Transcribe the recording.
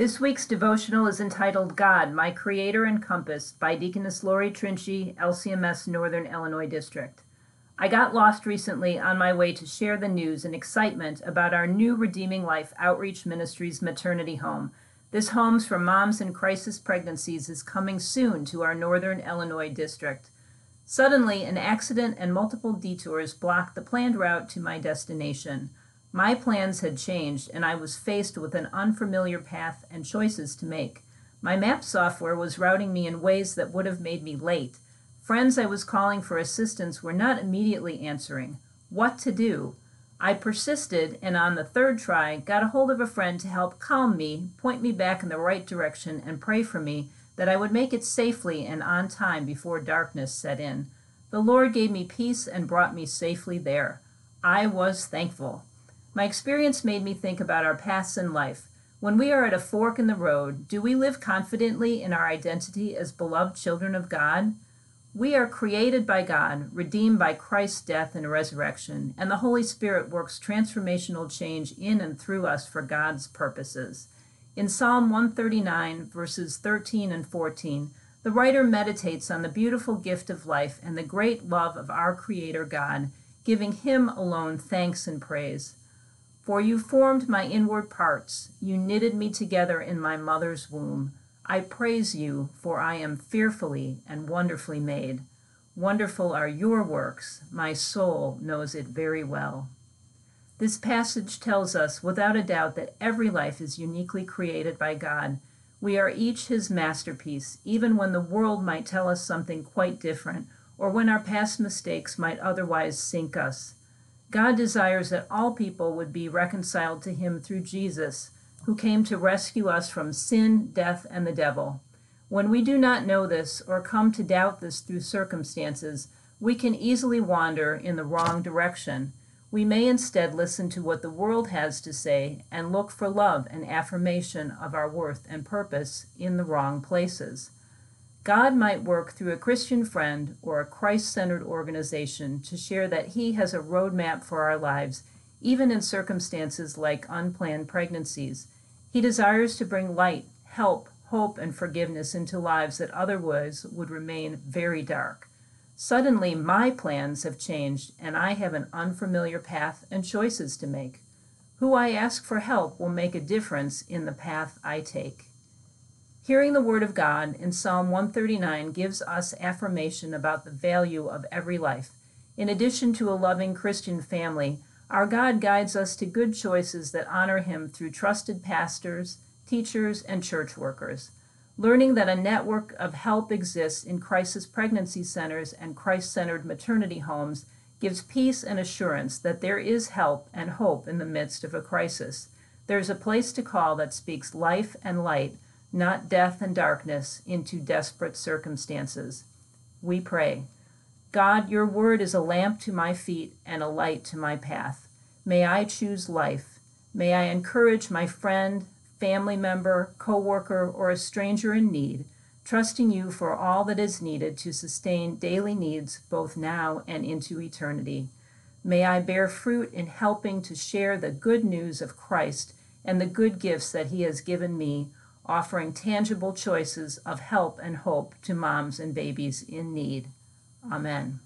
This week's devotional is entitled God, My Creator and Compass by Deaconess Lori Trinchy, LCMS Northern Illinois District. I got lost recently on my way to share the news and excitement about our new Redeeming Life Outreach Ministries maternity home. This Homes for Moms in Crisis Pregnancies is coming soon to our Northern Illinois district. Suddenly, an accident and multiple detours blocked the planned route to my destination. My plans had changed, and I was faced with an unfamiliar path and choices to make. My map software was routing me in ways that would have made me late. Friends I was calling for assistance were not immediately answering. What to do? I persisted, and on the third try, got a hold of a friend to help calm me, point me back in the right direction, and pray for me that I would make it safely and on time before darkness set in. The Lord gave me peace and brought me safely there. I was thankful. My experience made me think about our paths in life. When we are at a fork in the road, do we live confidently in our identity as beloved children of God? We are created by God, redeemed by Christ's death and resurrection, and the Holy Spirit works transformational change in and through us for God's purposes. In Psalm 139, verses 13 and 14, the writer meditates on the beautiful gift of life and the great love of our Creator God, giving Him alone thanks and praise. For you formed my inward parts, you knitted me together in my mother's womb. I praise you, for I am fearfully and wonderfully made. Wonderful are your works, my soul knows it very well. This passage tells us without a doubt that every life is uniquely created by God. We are each his masterpiece, even when the world might tell us something quite different, or when our past mistakes might otherwise sink us. God desires that all people would be reconciled to him through Jesus who came to rescue us from sin, death, and the devil. When we do not know this or come to doubt this through circumstances, we can easily wander in the wrong direction. We may instead listen to what the world has to say and look for love and affirmation of our worth and purpose in the wrong places. God might work through a Christian friend or a Christ centered organization to share that He has a roadmap for our lives even in circumstances like unplanned pregnancies. He desires to bring light, help, hope, and forgiveness into lives that otherwise would remain very dark. Suddenly, my plans have changed, and I have an unfamiliar path and choices to make. Who I ask for help will make a difference in the path I take. Hearing the Word of God in Psalm 139 gives us affirmation about the value of every life. In addition to a loving Christian family, our God guides us to good choices that honor Him through trusted pastors, teachers, and church workers. Learning that a network of help exists in crisis pregnancy centers and Christ centered maternity homes gives peace and assurance that there is help and hope in the midst of a crisis. There is a place to call that speaks life and light, not death and darkness, into desperate circumstances. We pray. God, your word is a lamp to my feet and a light to my path. May I choose life. May I encourage my friend, family member, coworker, or a stranger in need, trusting you for all that is needed to sustain daily needs both now and into eternity. May I bear fruit in helping to share the good news of Christ and the good gifts that he has given me, offering tangible choices of help and hope to moms and babies in need. Amen.